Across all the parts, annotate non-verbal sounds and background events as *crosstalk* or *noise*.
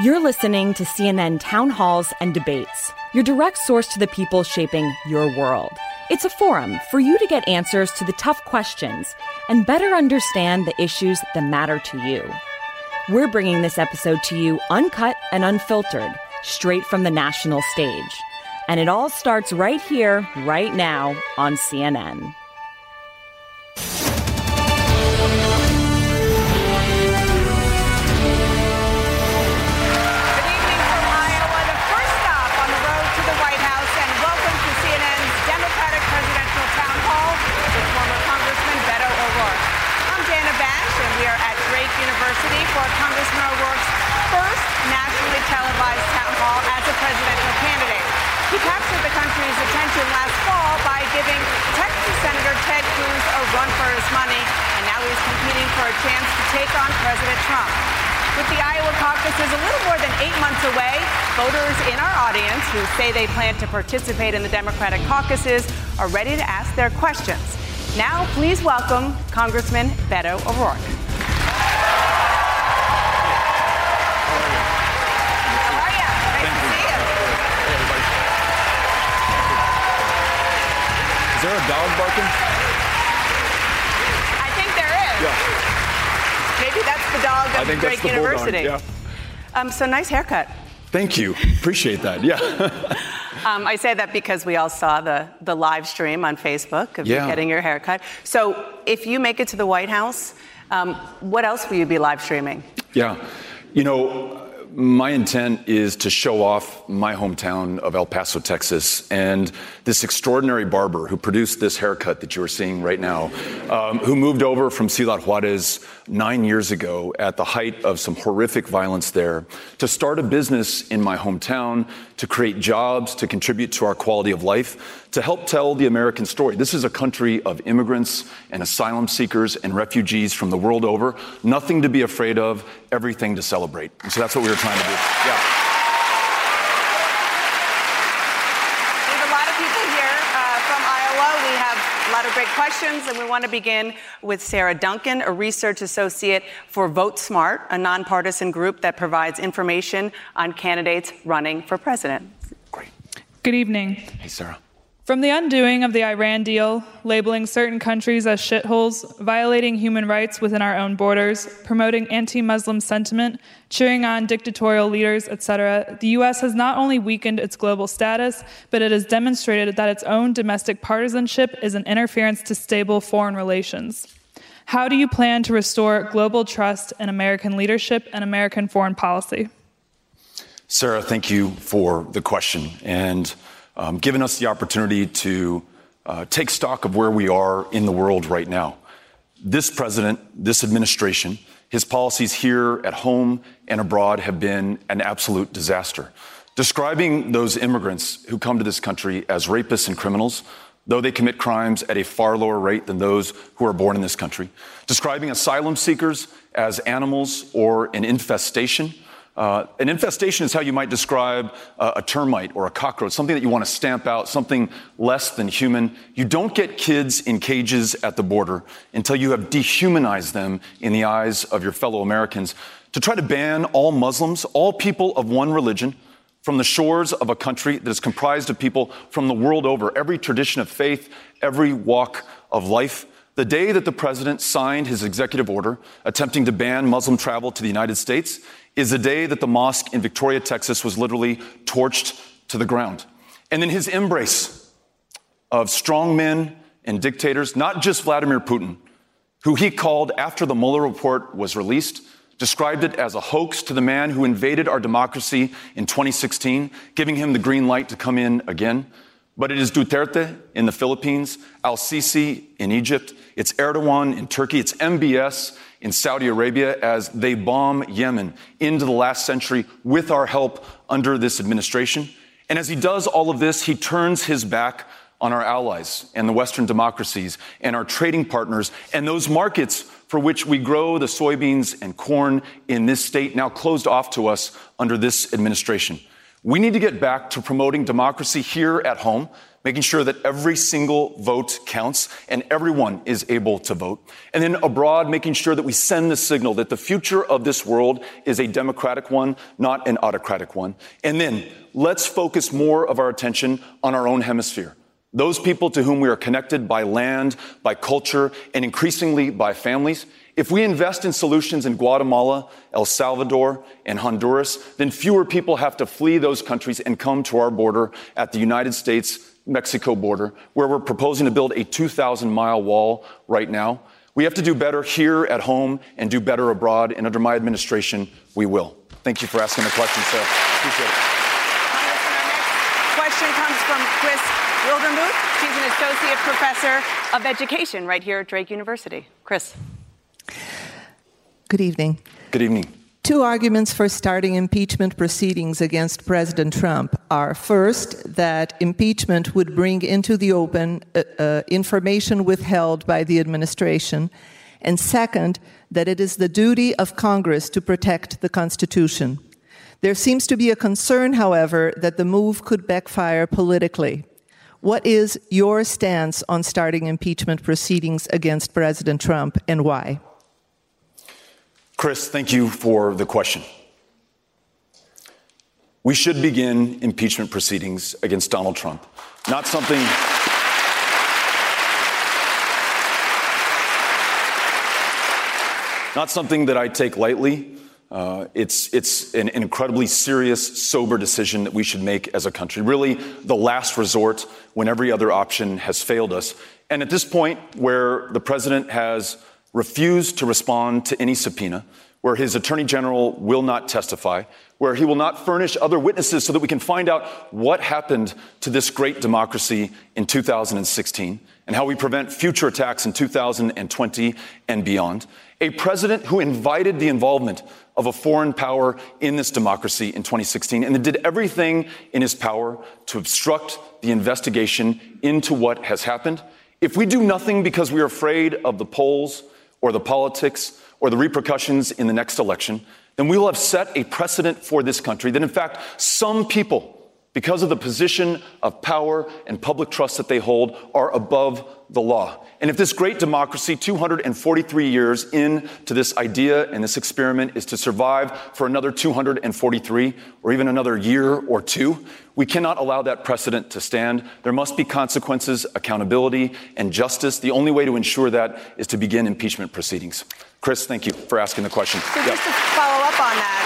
You're listening to CNN Town Halls and Debates, your direct source to the people shaping your world. It's a forum for you to get answers to the tough questions and better understand the issues that matter to you. We're bringing this episode to you uncut and unfiltered, straight from the national stage. And it all starts right here, right now on CNN. For Congressman O'Rourke's first nationally televised town hall as a presidential candidate. He captured the country's attention last fall by giving Texas Senator Ted Cruz a run for his money, and now he's competing for a chance to take on President Trump. With the Iowa caucuses a little more than eight months away, voters in our audience who say they plan to participate in the Democratic caucuses are ready to ask their questions. Now, please welcome Congressman Beto O'Rourke. Is there a dog barking? I think there is. Yeah. Maybe that's the dog I of think Drake that's the bulldog. University. Yeah. Um, so nice haircut. Thank you. Appreciate that. Yeah. *laughs* Um, I say that because we all saw the, the live stream on Facebook of Yeah. you getting your haircut. So if you make it to the White House, um, what else will you be live streaming? yeah. You know, my intent is to show off my hometown of El Paso, Texas, and this extraordinary barber who produced this haircut that you are seeing right now, um, who moved over from Ciudad Juarez nine years ago at the height of some horrific violence there to start a business in my hometown, to create jobs, to contribute to our quality of life, to help tell the American story. This is a country of immigrants and asylum seekers and refugees from the world over. Nothing to be afraid of, everything to celebrate. And so that's what we were trying to do. Yeah. We have a lot of people here uh, from Iowa. We have a lot of great questions, and we want to begin with Sarah Duncan, a research associate for Vote Smart, a nonpartisan group that provides information on candidates running for president. Great. Good evening. Hey, Sarah. From the undoing of the Iran deal, labeling certain countries as shitholes, violating human rights within our own borders, promoting anti Muslim sentiment, cheering on dictatorial leaders, etc., the U.S. has not only weakened its global status, but it has demonstrated that its own domestic partisanship is an interference to stable foreign relations. How do you plan to restore global trust in American leadership and American foreign policy? Sarah, thank you for the question and um, giving us the opportunity to uh, take stock of where we are in the world right now. This president, this administration, his policies here at home and abroad have been an absolute disaster. Describing those immigrants who come to this country as rapists and criminals, though they commit crimes at a far lower rate than those who are born in this country. Describing asylum seekers as animals or an infestation. Uh, an infestation is how you might describe uh, a termite or a cockroach, something that you want to stamp out, something less than human. You don't get kids in cages at the border until you have dehumanized them in the eyes of your fellow Americans. To try to ban all Muslims, all people of one religion, from the shores of a country that is comprised of people from the world over, every tradition of faith, every walk of life. The day that the president signed his executive order attempting to ban Muslim travel to the United States is the day that the mosque in Victoria, Texas was literally torched to the ground. And then his embrace of strong men and dictators, not just Vladimir Putin, who he called after the Mueller report was released, described it as a hoax to the man who invaded our democracy in 2016, giving him the green light to come in again. But it is Duterte in the Philippines, Al Sisi in Egypt, it's Erdogan in Turkey, it's MBS in Saudi Arabia as they bomb Yemen into the last century with our help under this administration. And as he does all of this, he turns his back on our allies and the Western democracies and our trading partners and those markets for which we grow the soybeans and corn in this state now closed off to us under this administration. We need to get back to promoting democracy here at home, making sure that every single vote counts and everyone is able to vote. And then abroad, making sure that we send the signal that the future of this world is a democratic one, not an autocratic one. And then let's focus more of our attention on our own hemisphere. Those people to whom we are connected by land, by culture, and increasingly by families. If we invest in solutions in Guatemala, El Salvador, and Honduras, then fewer people have to flee those countries and come to our border at the United States Mexico border, where we're proposing to build a 2,000 mile wall right now. We have to do better here at home and do better abroad, and under my administration, we will. Thank you for asking the question, Sarah. Appreciate it. Question comes from Chris Wildermuth. She's an associate professor of education right here at Drake University. Chris. Good evening. Good evening. Two arguments for starting impeachment proceedings against President Trump are first, that impeachment would bring into the open uh, uh, information withheld by the administration, and second, that it is the duty of Congress to protect the Constitution. There seems to be a concern, however, that the move could backfire politically. What is your stance on starting impeachment proceedings against President Trump and why? Chris, thank you for the question. We should begin impeachment proceedings against Donald Trump. Not something. Not something that I take lightly. Uh, it's it's an, an incredibly serious, sober decision that we should make as a country. Really, the last resort when every other option has failed us. And at this point, where the president has refused to respond to any subpoena, where his attorney general will not testify, where he will not furnish other witnesses so that we can find out what happened to this great democracy in 2016 and how we prevent future attacks in 2020 and beyond. A president who invited the involvement of a foreign power in this democracy in 2016 and did everything in his power to obstruct the investigation into what has happened. If we do nothing because we are afraid of the polls, or the politics or the repercussions in the next election, then we will have set a precedent for this country that, in fact, some people, because of the position of power and public trust that they hold, are above the law. And if this great democracy, 243 years into this idea and this experiment, is to survive for another 243 or even another year or two, we cannot allow that precedent to stand. There must be consequences, accountability, and justice. The only way to ensure that is to begin impeachment proceedings. Chris, thank you for asking the question. So yep. just to follow up on that,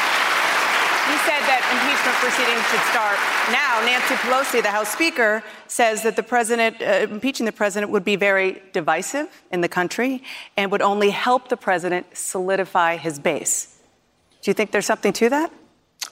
you said that impeachment proceedings should start now. Nancy Pelosi, the House Speaker, says that the president, uh, impeaching the president, would be very divisive in the country and would only help the president solidify his base. Do you think there's something to that?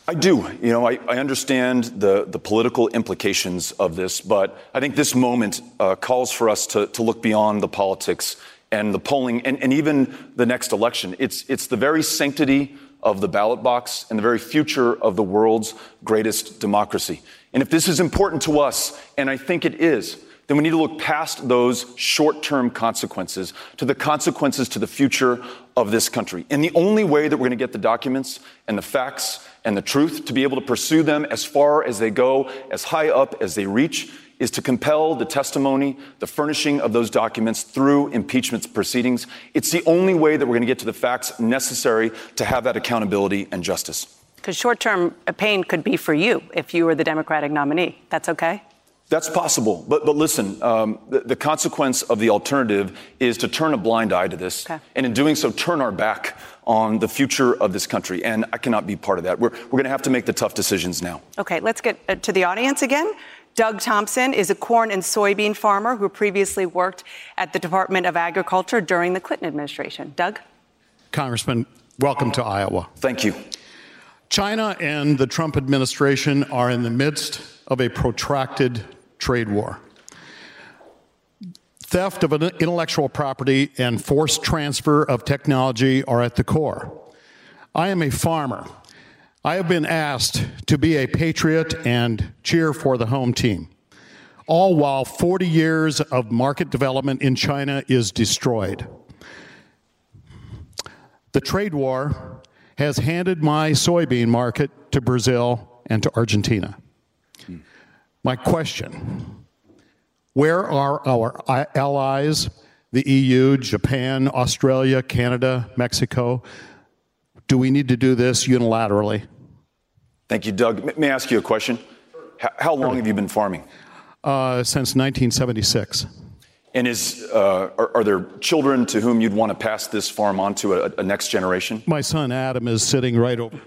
I do. You know, I, I understand the, the political implications of this, but I think this moment uh, calls for us to, to look beyond the politics and the polling and, and even the next election. It's, it's the very sanctity of the ballot box and the very future of the world's greatest democracy. And if this is important to us, and I think it is, then we need to look past those short term consequences to the consequences to the future of this country. And the only way that we're going to get the documents and the facts and the truth to be able to pursue them as far as they go, as high up as they reach, is to compel the testimony, the furnishing of those documents through impeachment proceedings. It's the only way that we're going to get to the facts necessary to have that accountability and justice. Because short term pain could be for you if you were the Democratic nominee. That's okay? That's possible. But, but listen, um, the, the, consequence of the alternative is to turn a blind eye to this. Okay. And in doing so, turn our back on the future of this country. And I cannot be part of that. We're, we're going to have to make the tough decisions now. Okay, let's get uh, to the audience again. Doug Thompson is a corn and soybean farmer who previously worked at the Department of Agriculture during the Clinton administration. Doug? Congressman, welcome to Iowa. Thank you. China and the Trump administration are in the midst of a protracted trade war. Theft of intellectual property and forced transfer of technology are at the core. I am a farmer. I have been asked to be a patriot and cheer for the home team, all while 40 years of market development in China is destroyed. The trade war has handed my soybean market to Brazil and to Argentina. My question where are our allies, the EU, Japan, Australia, Canada, Mexico? Do we need to do this unilaterally? Thank you, Doug. May I ask you a question? How long have you been farming? Uh, since 1976. And is, uh, are, are, there children to whom you'd want to pass this farm on to a, a, next generation? My son Adam is sitting right over.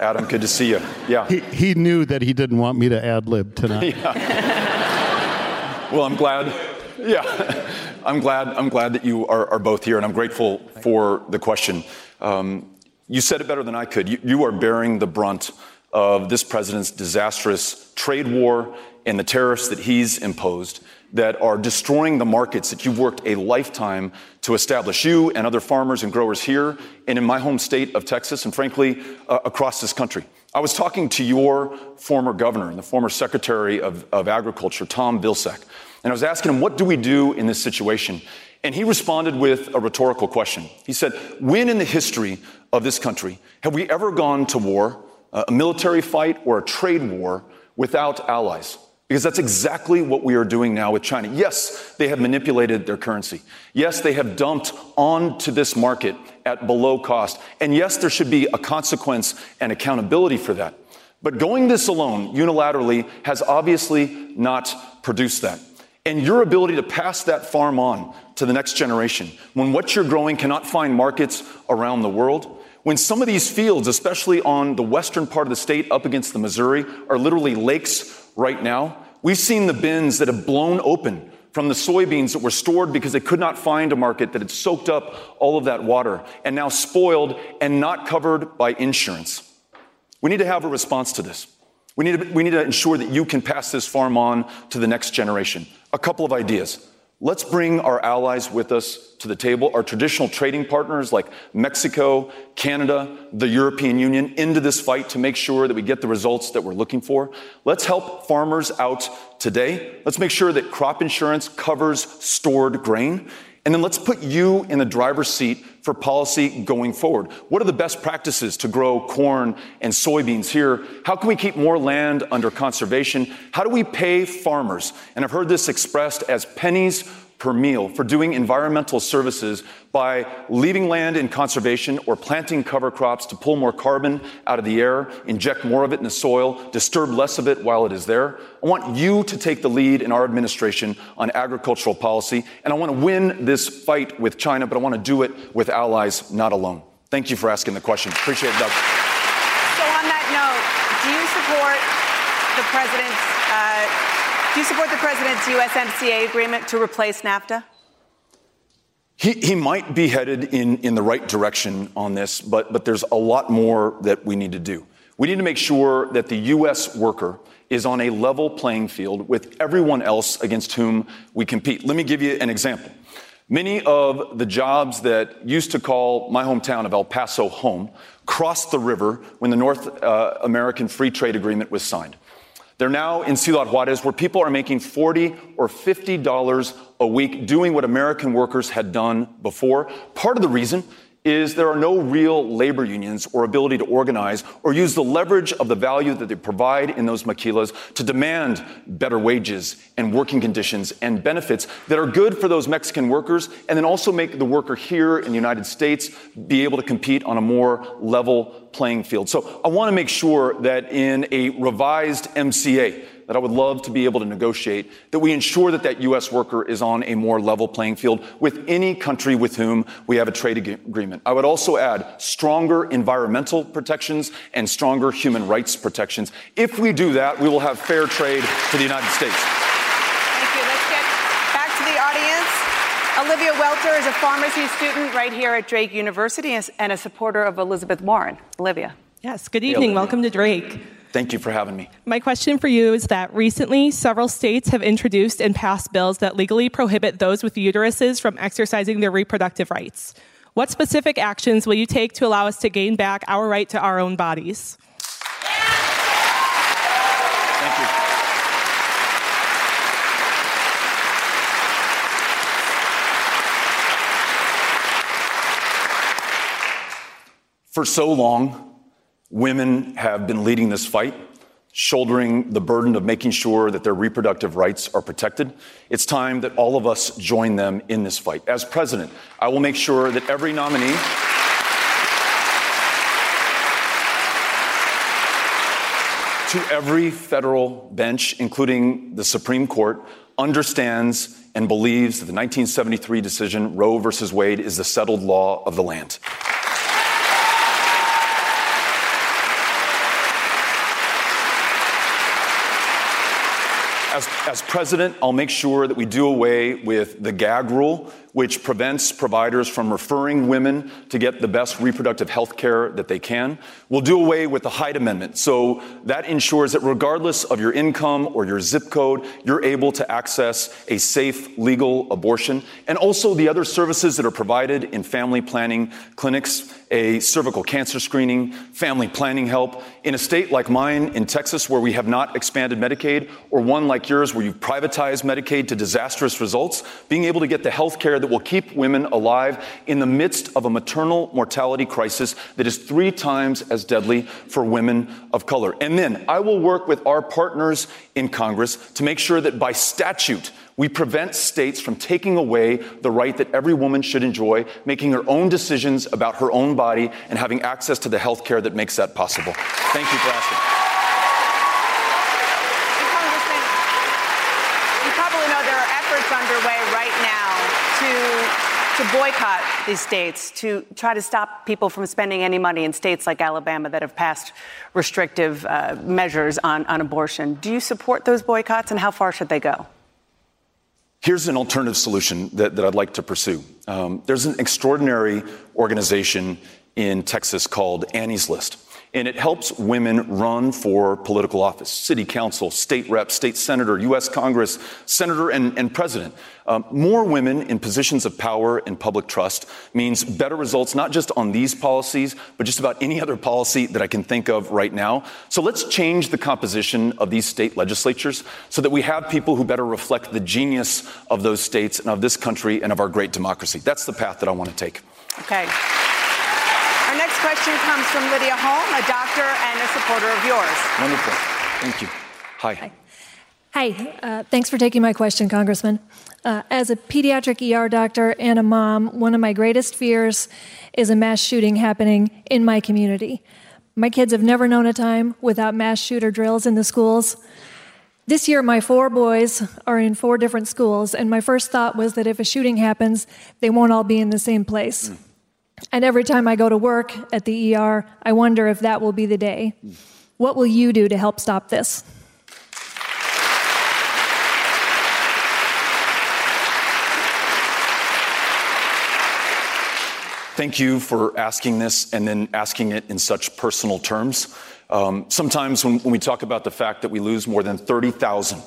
Adam, good to see you. Yeah. He, he knew that he didn't want me to ad lib tonight. *laughs* yeah. well, I'm glad. Yeah. I'm glad, I'm glad that you are, are both here, and I'm grateful for the question. Um, you said it better than I could. You, you are bearing the brunt of this president's disastrous trade war and the tariffs that he's imposed that are destroying the markets that you've worked a lifetime to establish. You and other farmers and growers here and in my home state of Texas, and frankly, uh, across this country. I was talking to your former governor and the former secretary of, of agriculture, Tom Vilsack, and I was asking him, what do we do in this situation? And he responded with a rhetorical question. He said, when in the history of this country have we ever gone to war, a military fight or a trade war without allies? Because that's exactly what we are doing now with China. Yes, they have manipulated their currency. Yes, they have dumped onto this market at below cost. And yes, there should be a consequence and accountability for that. But going this alone unilaterally has obviously not produced that. And your ability to pass that farm on to the next generation, when what you're growing cannot find markets around the world, when some of these fields, especially on the western part of the state up against the Missouri, are literally lakes right now. We've seen the bins that have blown open from the soybeans that were stored because they could not find a market that had soaked up all of that water and now spoiled and not covered by insurance. We need to have a response to this. We need to, we need to ensure that you can pass this farm on to the next generation. A couple of ideas. Let's bring our allies with us to the table, our traditional trading partners like Mexico, Canada, the European Union into this fight to make sure that we get the results that we're looking for. Let's help farmers out today. Let's make sure that crop insurance covers stored grain. And then let's put you in the driver's seat for policy going forward. What are the best practices to grow corn and soybeans here? How can we keep more land under conservation? How do we pay farmers? And I've heard this expressed as pennies per meal for doing environmental services by leaving land in conservation or planting cover crops to pull more carbon out of the air, inject more of it in the soil, disturb less of it while it is there. I want you to take the lead in our administration on agricultural policy, and I want to win this fight with China, but I want to do it with allies, not alone. Thank you for asking the question. Appreciate it, Doug. So, on that note, do you support the president's uh, do you support the president's USMCA agreement to replace NAFTA? He, he might be headed in, in the right direction on this, but, but there's a lot more that we need to do. We need to make sure that the U.S. worker is on a level playing field with everyone else against whom we compete. Let me give you an example. Many of the jobs that used to call my hometown of El Paso home crossed the river when the North uh, American Free Trade Agreement was signed. They're now in Ciudad Juarez where people are making 40 or $50 a week doing what American workers had done before. Part of the reason is there are no real labor unions or ability to organize or use the leverage of the value that they provide in those maquilas to demand better wages and working conditions and benefits that are good for those Mexican workers and then also make the worker here in the United States be able to compete on a more level playing field. So I want to make sure that in a revised MCA, that I would love to be able to negotiate, that we ensure that that U.S. worker is on a more level playing field with any country with whom we have a trade ag- agreement. I would also add stronger environmental protections and stronger human rights protections. If we do that, we will have fair trade for the United States. Thank you. Let's get back to the audience. Olivia Welter is a pharmacy student right here at Drake University and a supporter of Elizabeth Warren. Olivia. Yes, good evening. Welcome to Drake. Thank you for having me. My question for you is that recently several states have introduced and passed bills that legally prohibit those with uteruses from exercising their reproductive rights. What specific actions will you take to allow us to gain back our right to our own bodies? Thank you. For so long, women have been leading this fight, shouldering the burden of making sure that their reproductive rights are protected. It's time that all of us join them in this fight. As president, I will make sure that every nominee to every federal bench, including the Supreme Court, understands and believes that the 1973 decision, Roe versus Wade, is the settled law of the land. As, as, president, I'll make sure that we do away with the gag rule, which prevents providers from referring women to get the best reproductive health care that they can. We'll do away with the Hyde Amendment. So that ensures that regardless of your income or your zip code, you're able to access a safe, legal abortion. And also the other services that are provided in family planning clinics a cervical cancer screening, family planning help. In a state like mine in Texas, where we have not expanded Medicaid, or one like yours where you've privatized Medicaid to disastrous results, being able to get the health care will keep women alive in the midst of a maternal mortality crisis that is three times as deadly for women of color. And then I will work with our partners in Congress to make sure that by statute, we prevent states from taking away the right that every woman should enjoy, making her own decisions about her own body and having access to the health care that makes that possible. Thank you for asking. Congressman, you probably know there are efforts underway right now to boycott these states, to try to stop people from spending any money in states like Alabama that have passed restrictive uh, measures on, on abortion. Do you support those boycotts, and how far should they go? Here's an alternative solution that, that I'd like to pursue. Um, there's an extraordinary organization in Texas called Annie's List and it helps women run for political office city council, state rep, state senator, U.S. Congress, senator, and, and president. Um, more women in positions of power and public trust means better results, not just on these policies, but just about any other policy that I can think of right now. So let's change the composition of these state legislatures so that we have people who better reflect the genius of those states and of this country and of our great democracy. That's the path that I want to take. Okay. Our next question comes from Lydia Holm, a doctor and a supporter of yours. Wonderful. Thank you. Hi. Hi. Hi. Uh, thanks for taking my question, Congressman. Uh, as a pediatric ER doctor and a mom, one of my greatest fears is a mass shooting happening in my community. My kids have never known a time without mass shooter drills in the schools. This year, my four boys are in four different schools, and my first thought was that if a shooting happens, they won't all be in the same place. Mm. And every time I go to work at the ER, I wonder if that will be the day. What will you do to help stop this? Thank you for asking this and then asking it in such personal terms. Um, sometimes when, when we talk about the fact that we lose more than 30,000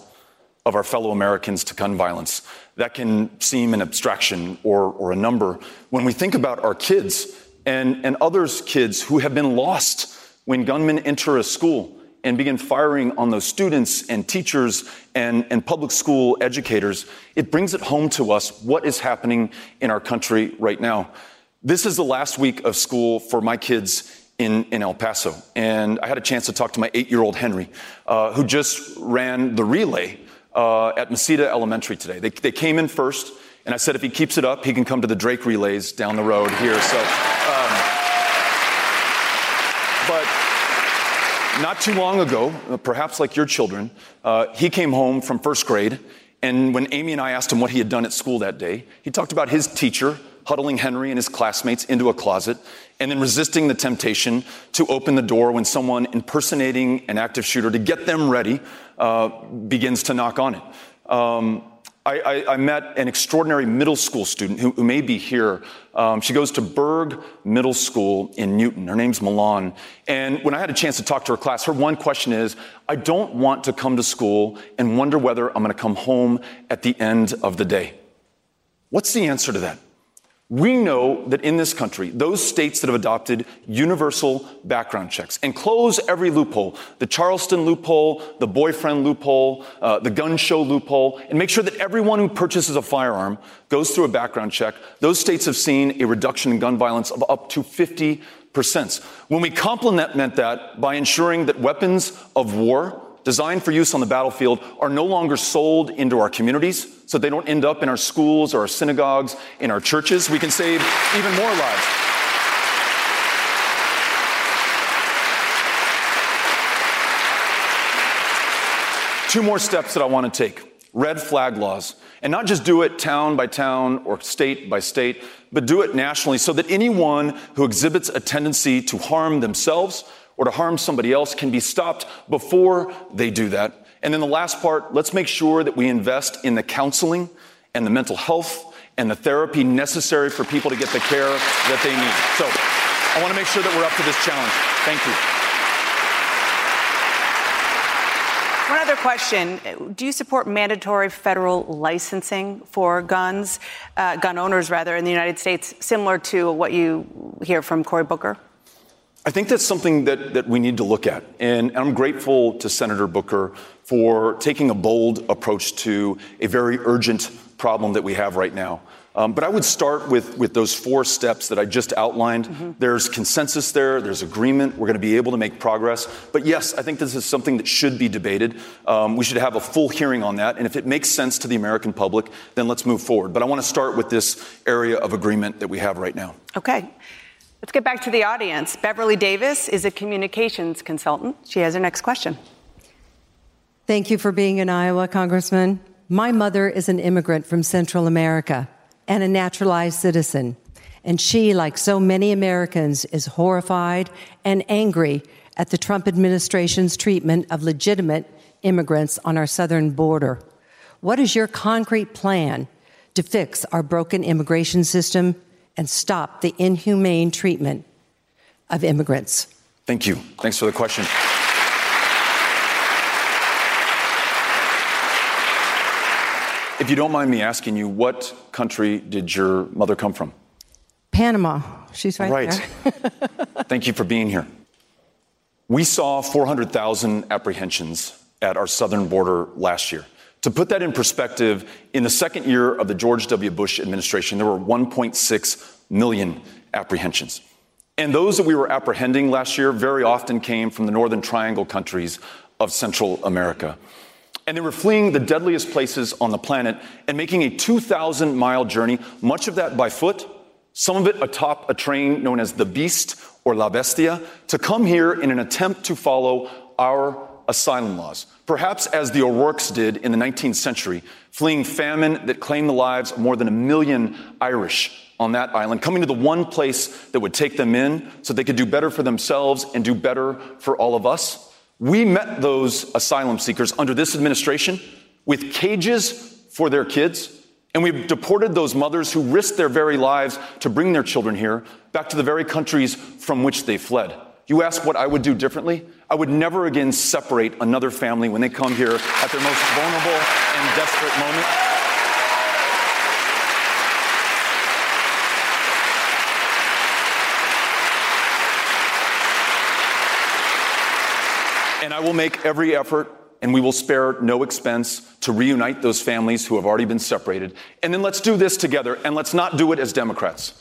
of our fellow Americans to gun violence. That can seem an abstraction or, or a number. When we think about our kids and, and others' kids who have been lost when gunmen enter a school and begin firing on those students and teachers and, and public school educators, it brings it home to us what is happening in our country right now. This is the last week of school for my kids in, in El Paso. And I had a chance to talk to my eight year old Henry, uh, who just ran the relay uh, at Mesita Elementary today. They, they came in first, and I said if he keeps it up, he can come to the Drake relays down the road here. So, um, but not too long ago, uh, perhaps like your children, uh, he came home from first grade, and when Amy and I asked him what he had done at school that day, he talked about his teacher huddling Henry and his classmates into a closet, and then resisting the temptation to open the door when someone impersonating an active shooter to get them ready uh, begins to knock on it. Um, I, I, I, met an extraordinary middle school student who, who may be here. Um, she goes to Berg Middle School in Newton. Her name's Milan. And when I had a chance to talk to her class, her one question is I don't want to come to school and wonder whether I'm going to come home at the end of the day. What's the answer to that? We know that in this country, those states that have adopted universal background checks and close every loophole, the Charleston loophole, the boyfriend loophole, uh, the gun show loophole, and make sure that everyone who purchases a firearm goes through a background check, those states have seen a reduction in gun violence of up to 50%. When we complement that by ensuring that weapons of war designed for use on the battlefield are no longer sold into our communities so they don't end up in our schools or our synagogues, in our churches. We can save even more lives. Two more steps that I want to take red flag laws. And not just do it town by town or state by state, but do it nationally so that anyone who exhibits a tendency to harm themselves or to harm somebody else can be stopped before they do that. And then the last part, let's make sure that we invest in the counseling and the mental health and the therapy necessary for people to get the care that they need. So I want to make sure that we're up to this challenge. Thank you. One other question. Do you support mandatory federal licensing for guns, uh, gun owners rather, in the United States, similar to what you hear from Cory Booker? I think that's something that, that we need to look at. And I'm grateful to Senator Booker for taking a bold approach to a very urgent problem that we have right now. Um, but I would start with, with those four steps that I just outlined. Mm-hmm. There's consensus there, there's agreement, we're going to be able to make progress. But yes, I think this is something that should be debated. Um, we should have a full hearing on that. And if it makes sense to the American public, then let's move forward. But I want to start with this area of agreement that we have right now. Okay. Let's get back to the audience. Beverly Davis is a communications consultant. She has her next question. Thank you for being in Iowa, Congressman. My mother is an immigrant from Central America and a naturalized citizen. And she, like so many Americans, is horrified and angry at the Trump administration's treatment of legitimate immigrants on our southern border. What is your concrete plan to fix our broken immigration system and stop the inhumane treatment of immigrants? Thank you. Thanks for the question. If you don't mind me asking you, what country did your mother come from? Panama. She's right, right. there. *laughs* Thank you for being here. We saw 400,000 apprehensions at our southern border last year. To put that in perspective, in the second year of the George W. Bush administration, there were 1.6 million apprehensions. And those that we were apprehending last year very often came from the Northern Triangle countries of Central America. And they were fleeing the deadliest places on the planet and making a 2,000 mile journey, much of that by foot, some of it atop a train known as the Beast or La Bestia, to come here in an attempt to follow our asylum laws. Perhaps as the O'Rourke's did in the 19th century, fleeing famine that claimed the lives of more than a million Irish on that island, coming to the one place that would take them in so they could do better for themselves and do better for all of us. We met those asylum seekers under this administration with cages for their kids, and we deported those mothers who risked their very lives to bring their children here back to the very countries from which they fled. You ask what I would do differently? I would never again separate another family when they come here at their most vulnerable and desperate moment. And I will make every effort and we will spare no expense to reunite those families who have already been separated. And then let's do this together and let's not do it as Democrats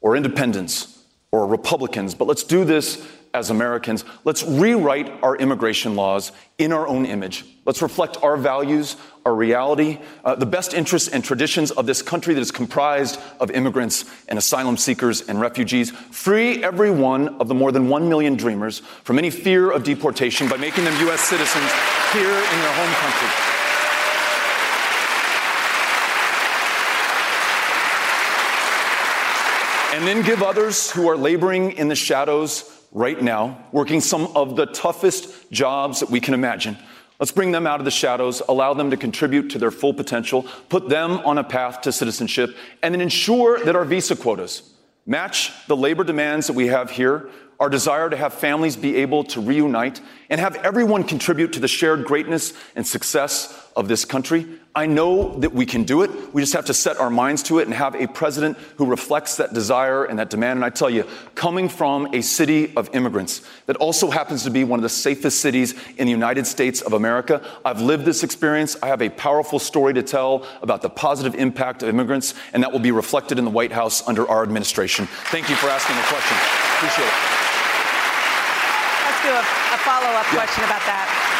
or independents or Republicans, but let's do this as Americans. Let's rewrite our immigration laws in our own image. Let's reflect our values, our reality, uh, the best interests and traditions of this country that is comprised of immigrants and asylum seekers and refugees. Free every one of the more than one million dreamers from any fear of deportation by making them U.S. citizens here in their home country. And then give others who are laboring in the shadows right now, working some of the toughest jobs that we can imagine, Let's bring them out of the shadows, allow them to contribute to their full potential, put them on a path to citizenship, and then ensure that our visa quotas match the labor demands that we have here our desire to have families be able to reunite and have everyone contribute to the shared greatness and success of this country. I know that we can do it. We just have to set our minds to it and have a president who reflects that desire and that demand. And I tell you, coming from a city of immigrants that also happens to be one of the safest cities in the United States of America, I've lived this experience. I have a powerful story to tell about the positive impact of immigrants, and that will be reflected in the White House under our administration. Thank you for asking the question. Appreciate it. Let's do a, a follow up question about that.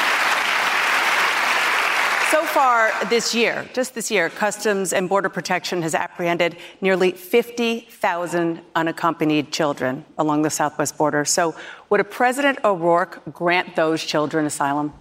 So far this year, just this year, Customs and Border Protection has apprehended nearly 50,000 unaccompanied children along the southwest border. So, would a President O'Rourke grant those children asylum?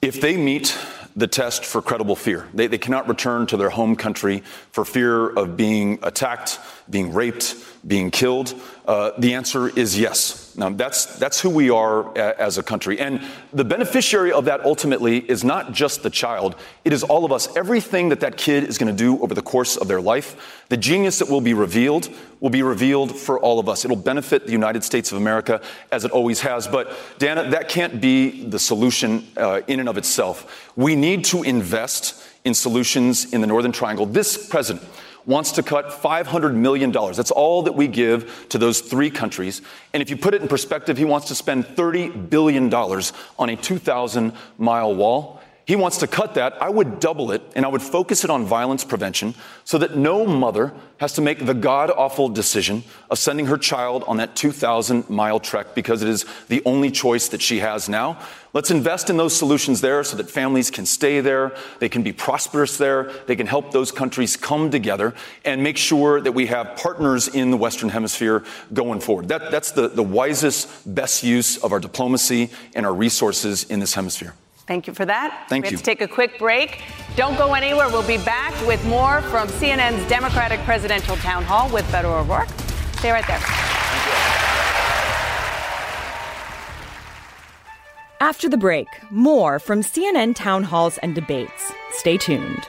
If they meet the test for credible fear, they, they cannot return to their home country for fear of being attacked, being raped, being killed? Uh, the answer is yes. Now, that's, that's who we are a, as a country. And the beneficiary of that ultimately is not just the child, it is all of us. Everything that that kid is going to do over the course of their life, the genius that will be revealed will be revealed for all of us. It'll benefit the United States of America as it always has. But, Dana, that can't be the solution uh, in and of itself. We need to invest in solutions in the Northern Triangle. This president, wants to cut $500 million. That's all that we give to those three countries. And if you put it in perspective, he wants to spend $30 billion on a 2,000 mile wall. He wants to cut that. I would double it and I would focus it on violence prevention so that no mother has to make the god awful decision of sending her child on that 2,000 mile trek because it is the only choice that she has now. Let's invest in those solutions there so that families can stay there, they can be prosperous there, they can help those countries come together and make sure that we have partners in the Western Hemisphere going forward. That, that's the, the wisest, best use of our diplomacy and our resources in this hemisphere. Thank you for that. Thank we you. have to take a quick break. Don't go anywhere. We'll be back with more from CNN's Democratic Presidential Town Hall with Beto O'Rourke. Stay right there. After the break, more from CNN town halls and debates. Stay tuned.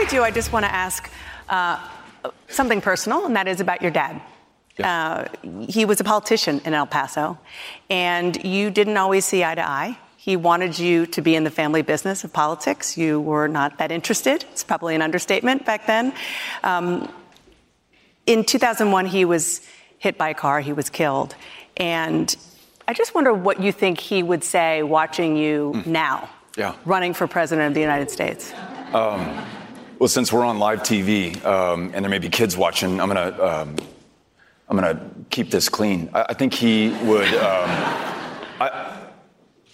We do, I just want to ask uh, something personal, and that is about your dad. Uh, he was a politician in El Paso, and you didn't always see eye to eye. He wanted you to be in the family business of politics. You were not that interested. It's probably an understatement back then. Um, in 2001, he was hit by a car, he was killed. And I just wonder what you think he would say watching you now, Yeah. running for president of the United States. Um, well, since we're on live TV um, and there may be kids watching, I'm gonna um, I'm gonna keep this clean. I, I think he would. Um, I,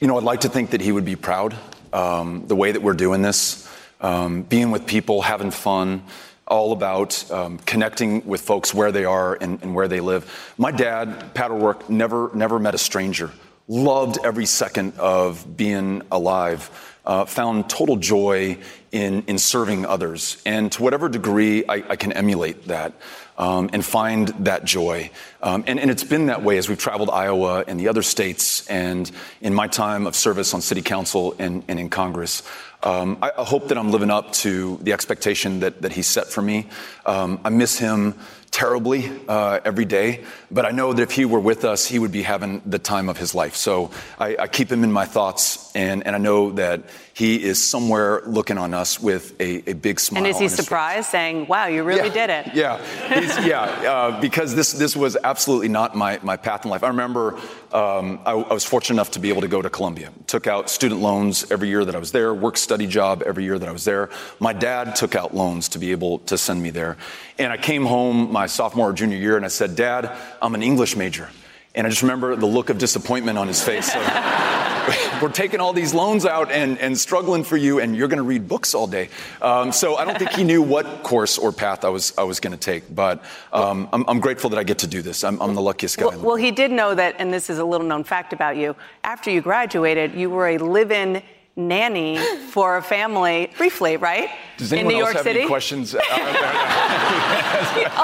you know, I'd like to think that he would be proud um, the way that we're doing this, um, being with people, having fun, all about um, connecting with folks where they are and, and where they live. My dad, Pat O'Rourke, never never met a stranger. Loved every second of being alive. Uh, found total joy in, in serving others. And to whatever degree I, I can emulate that um, and find that joy. Um, and, and it's been that way as we've traveled Iowa and the other states and in my time of service on city council and, and in Congress. Um, I, I hope that I'm living up to the expectation that, that he set for me. Um, I miss him terribly uh, every day, but I know that if he were with us, he would be having the time of his life. So I, I keep him in my thoughts, and, and I know that he is somewhere looking on us with a, a big smile. And is he his face. surprised, saying, wow, you really Yeah. did it? Yeah, He's- yeah, uh, because this this was absolutely not my, my path in life. I remember um, I, I was fortunate enough to be able to go to Columbia. Took out student loans every year that I was there. Work study job every year that I was there. My dad took out loans to be able to send me there, and I came home my sophomore or junior year, and I said, "Dad, I'm an English major." And I just remember the look of disappointment on his face. *laughs* we're taking all these loans out and, and struggling for you, and you're going to read books all day. Um, so I don't think he knew what course or path I was I was going to take. But um, I'm, I'm, grateful that I get to do this. I'm, I'm the luckiest guy. Well, well, he did know that, and this is a little known fact about you. After you graduated, you were a live-in nanny for a family briefly, right? Does anyone in New else York have City? any questions? *laughs* a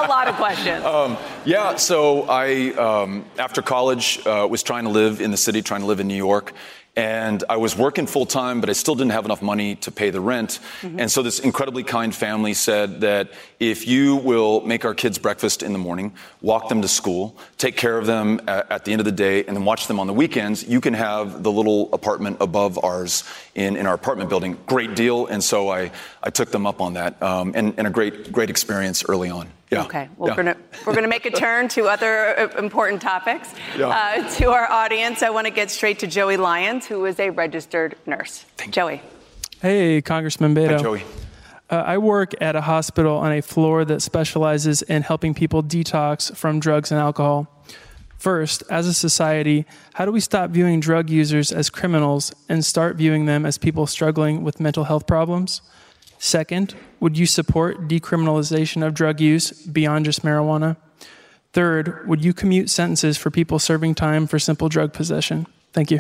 lot of questions. Um, yeah, so I, um, after college, uh, was trying to live in the city, trying to live in New York. And I was working full time, but I still didn't have enough money to pay the rent. Mm-hmm. And so this incredibly kind family said that if you will make our kids breakfast in the morning, walk them to school, take care of them at, the end of the day, and then watch them on the weekends, you can have the little apartment above ours in, in our apartment building. Great deal. And so I, I took them up on that, um, and, and a great, great experience early on. Yeah. Okay. Well, yeah. we're gonna we're gonna make a turn to other uh, important topics. Yeah. Uh, to our audience, I want to get straight to Joey Lyons, who is a registered nurse. Thank Joey. Hey, Congressman Beto. Hi, Joey. Uh, I work at a hospital on a floor that specializes in helping people detox from drugs and alcohol. First, as a society, how do we stop viewing drug users as criminals and start viewing them as people struggling with mental health problems? Second, would you support decriminalization of drug use beyond just marijuana? Third, would you commute sentences for people serving time for simple drug possession? Thank you.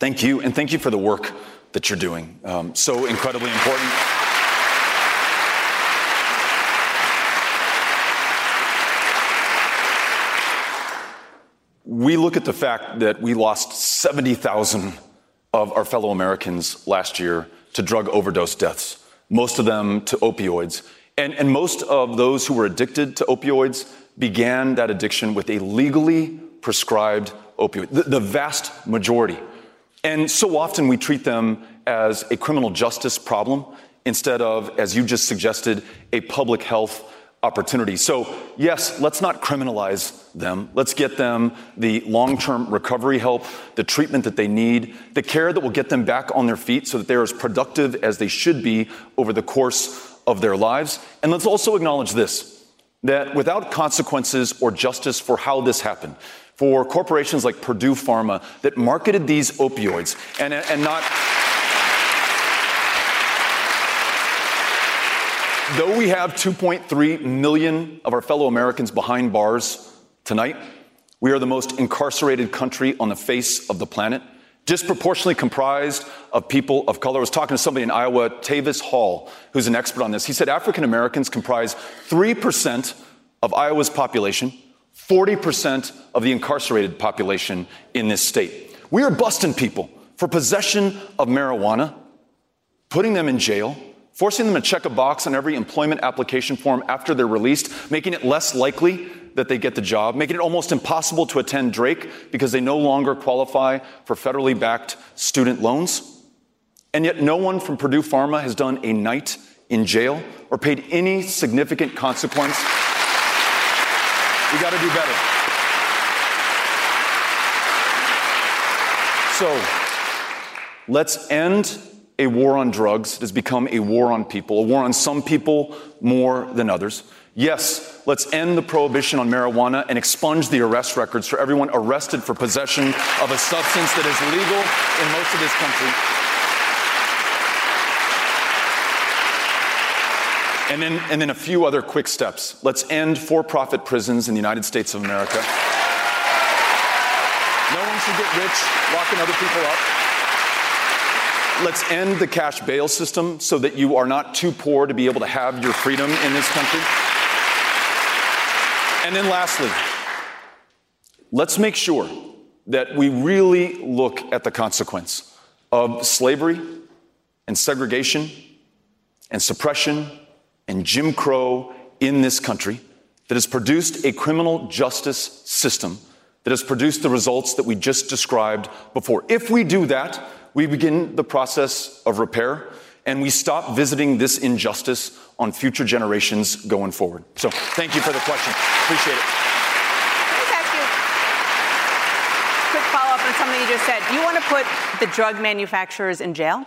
Thank you, and thank you for the work that you're doing. Um, so incredibly important. We look at the fact that we lost 70,000 of our fellow Americans last year to drug overdose deaths, most of them to opioids. And, and most of those who were addicted to opioids began that addiction with a legally prescribed opioid, the, the vast majority. And so often we treat them as a criminal justice problem instead of, as you just suggested, a public health opportunity. So, yes, let's not criminalize them. Let's get them the long term recovery help, the treatment that they need, the care that will get them back on their feet so that they're as productive as they should be over the course of their lives. And let's also acknowledge this that without consequences or justice for how this happened, for corporations like Purdue Pharma that marketed these opioids and, and not. Though we have 2.3 million of our fellow Americans behind bars tonight, we are the most incarcerated country on the face of the planet, disproportionately comprised of people of color. I was talking to somebody in Iowa, Tavis Hall, who's an expert on this. He said African Americans comprise 3% of Iowa's population, 40% of the incarcerated population in this state. We are busting people for possession of marijuana, putting them in jail, forcing them to check a box on every employment application form after they're released, making it less likely that they get the job, making it almost impossible to attend Drake because they no longer qualify for federally backed student loans. And yet, no one from Purdue Pharma has done a night in jail or paid any significant consequence. We got to do better. So, let's end a war on drugs. It has become a war on people, a war on some people more than others. Yes, let's end the prohibition on marijuana and expunge the arrest records for everyone arrested for possession of a substance that is legal in most of this country. And then, and then a few other quick steps. Let's end for profit prisons in the United States of America. No one should get rich locking other people up. Let's end the cash bail system so that you are not too poor to be able to have your freedom in this country. And then lastly, let's make sure that we really look at the consequence of slavery and segregation and suppression and Jim Crow in this country that has produced a criminal justice system that has produced the results that we just described before. If we do that, we begin the process of repair and we stop visiting this injustice on future generations going forward. So thank you for the question. Appreciate it. Let me ask you quick follow up on something you just said. Do you want to put the drug manufacturers in jail?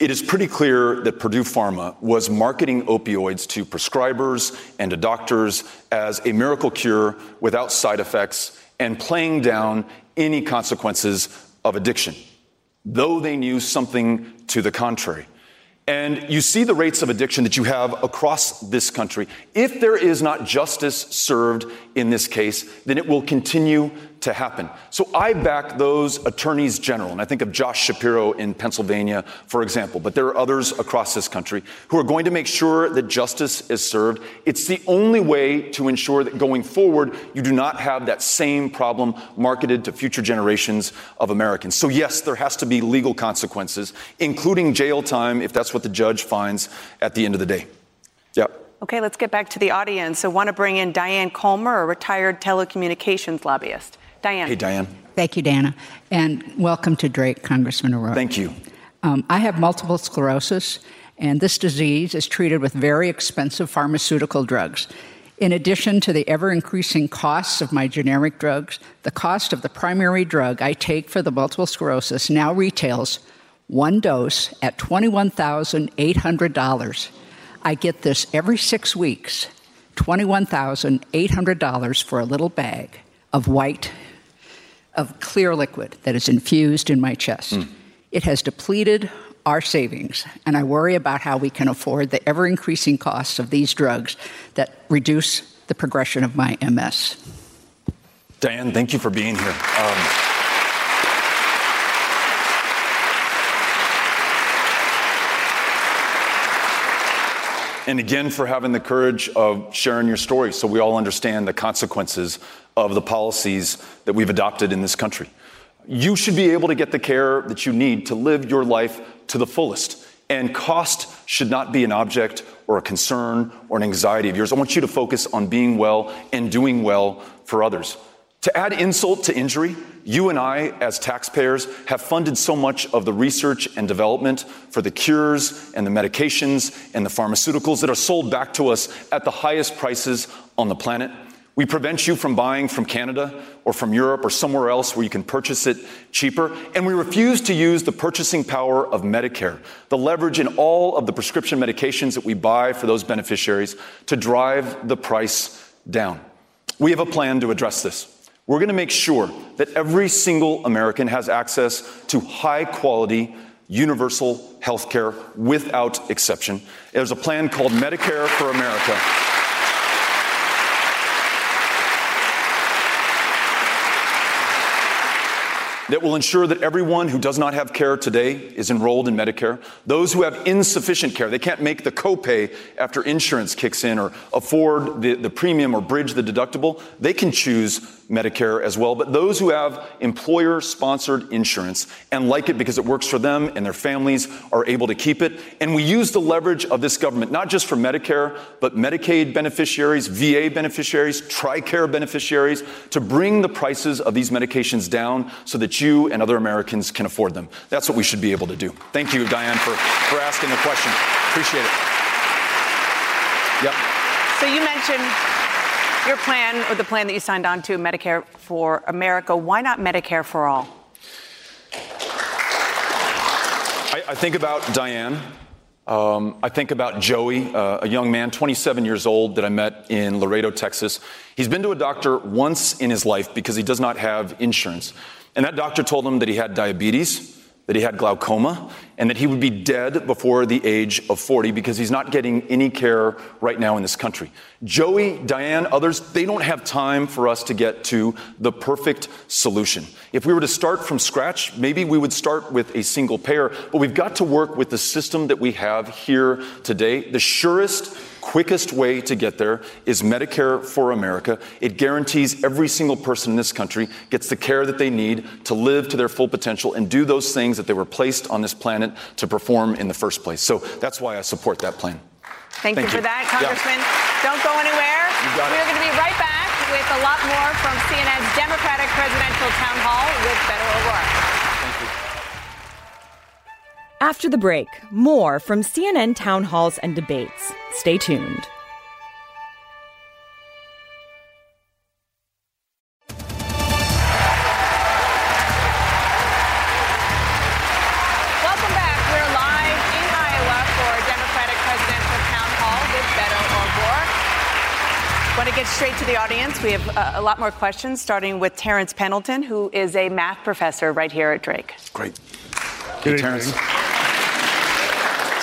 It is pretty clear that Purdue Pharma was marketing opioids to prescribers and to doctors as a miracle cure without side effects and playing down any consequences of addiction, though they knew something to the contrary. And you see the rates of addiction that you have across this country. If there is not justice served in this case, then it will continue to happen. So I back those attorneys general, and I think of Josh Shapiro in Pennsylvania, for example, but there are others across this country who are going to make sure that justice is served. It's the only way to ensure that going forward, you do not have that same problem marketed to future generations of Americans. So, yes, there has to be legal consequences, including jail time if that's what the judge finds at the end of the day. Yeah. Okay, let's get back to the audience. I want to bring in Diane Comer, a retired telecommunications lobbyist. Diane. Hey, Diane. Thank you, Dana. And welcome to Drake, Congressman O'Rourke. Thank you. Um, I have multiple sclerosis, and this disease is treated with very expensive pharmaceutical drugs. In addition to the ever increasing costs of my generic drugs, the cost of the primary drug I take for the multiple sclerosis now retails one dose at $21,800. I get this every six weeks $21,800 for a little bag of white of clear liquid that is infused in my chest. Mm. It has depleted our savings, and I worry about how we can afford the ever increasing costs of these drugs that reduce the progression of my MS. Diane, thank you for being here. Um, and again for having the courage of sharing your story so we all understand the consequences of the policies that we've adopted in this country. You should be able to get the care that you need to live your life to the fullest. And cost should not be an object or a concern or an anxiety of yours. I want you to focus on being well and doing well for others. To add insult to injury, you and I, as taxpayers, have funded so much of the research and development for the cures and the medications and the pharmaceuticals that are sold back to us at the highest prices on the planet. We prevent you from buying from Canada or from Europe or somewhere else where you can purchase it cheaper. And we refuse to use the purchasing power of Medicare, the leverage in all of the prescription medications that we buy for those beneficiaries to drive the price down. We have a plan to address this. We're going to make sure that every single American has access to high quality, universal health care without exception. There's a plan called Medicare for America. that will ensure that everyone who does not have care today is enrolled in Medicare. Those who have insufficient care, they can't make the copay after insurance kicks in or afford the, the premium or bridge the deductible, they can choose Medicare as well. But those who have employer sponsored insurance and like it because it works for them and their families are able to keep it. And we use the leverage of this government, not just for Medicare, but Medicaid beneficiaries, VA beneficiaries, TRICARE beneficiaries, to bring the prices of these medications down so that you and other Americans can afford them. That's what we should be able to do. Thank you, Diane, for, for asking the question. Appreciate it. Yep. So you mentioned your plan, or the plan that you signed on to, Medicare for America. Why not Medicare for all? I, I think about Diane. Um, I think about Joey, uh, a young man, 27 years old, that I met in Laredo, Texas. He's been to a doctor once in his life because he does not have insurance. And that doctor told him that he had diabetes, that he had glaucoma, and that he would be dead before the age of 40 because he's not getting any care right now in this country. Joey, Diane, others, they don't have time for us to get to the perfect solution. If we were to start from scratch, maybe we would start with a single payer, but we've got to work with the system that we have here today. The surest quickest way to get there is Medicare for America. It guarantees every single person in this country gets the care that they need to live to their full potential and do those things that they were placed on this planet to perform in the first place. So that's why I support that plan. Thank, Thank you, you for that, Congressman. Yeah. Don't go anywhere. We're going to be right back with a lot more from CNN's Democratic Presidential Town Hall with Beto O'Rourke. After the break, more from CNN town halls and debates. Stay tuned. Welcome back. We're live in Iowa for Democratic Presidential Town Hall with Beto on. Want to get straight to the audience? We have uh, a lot more questions, starting with Terrence Pendleton, who is a math professor right here at Drake. Great. Good Terrence.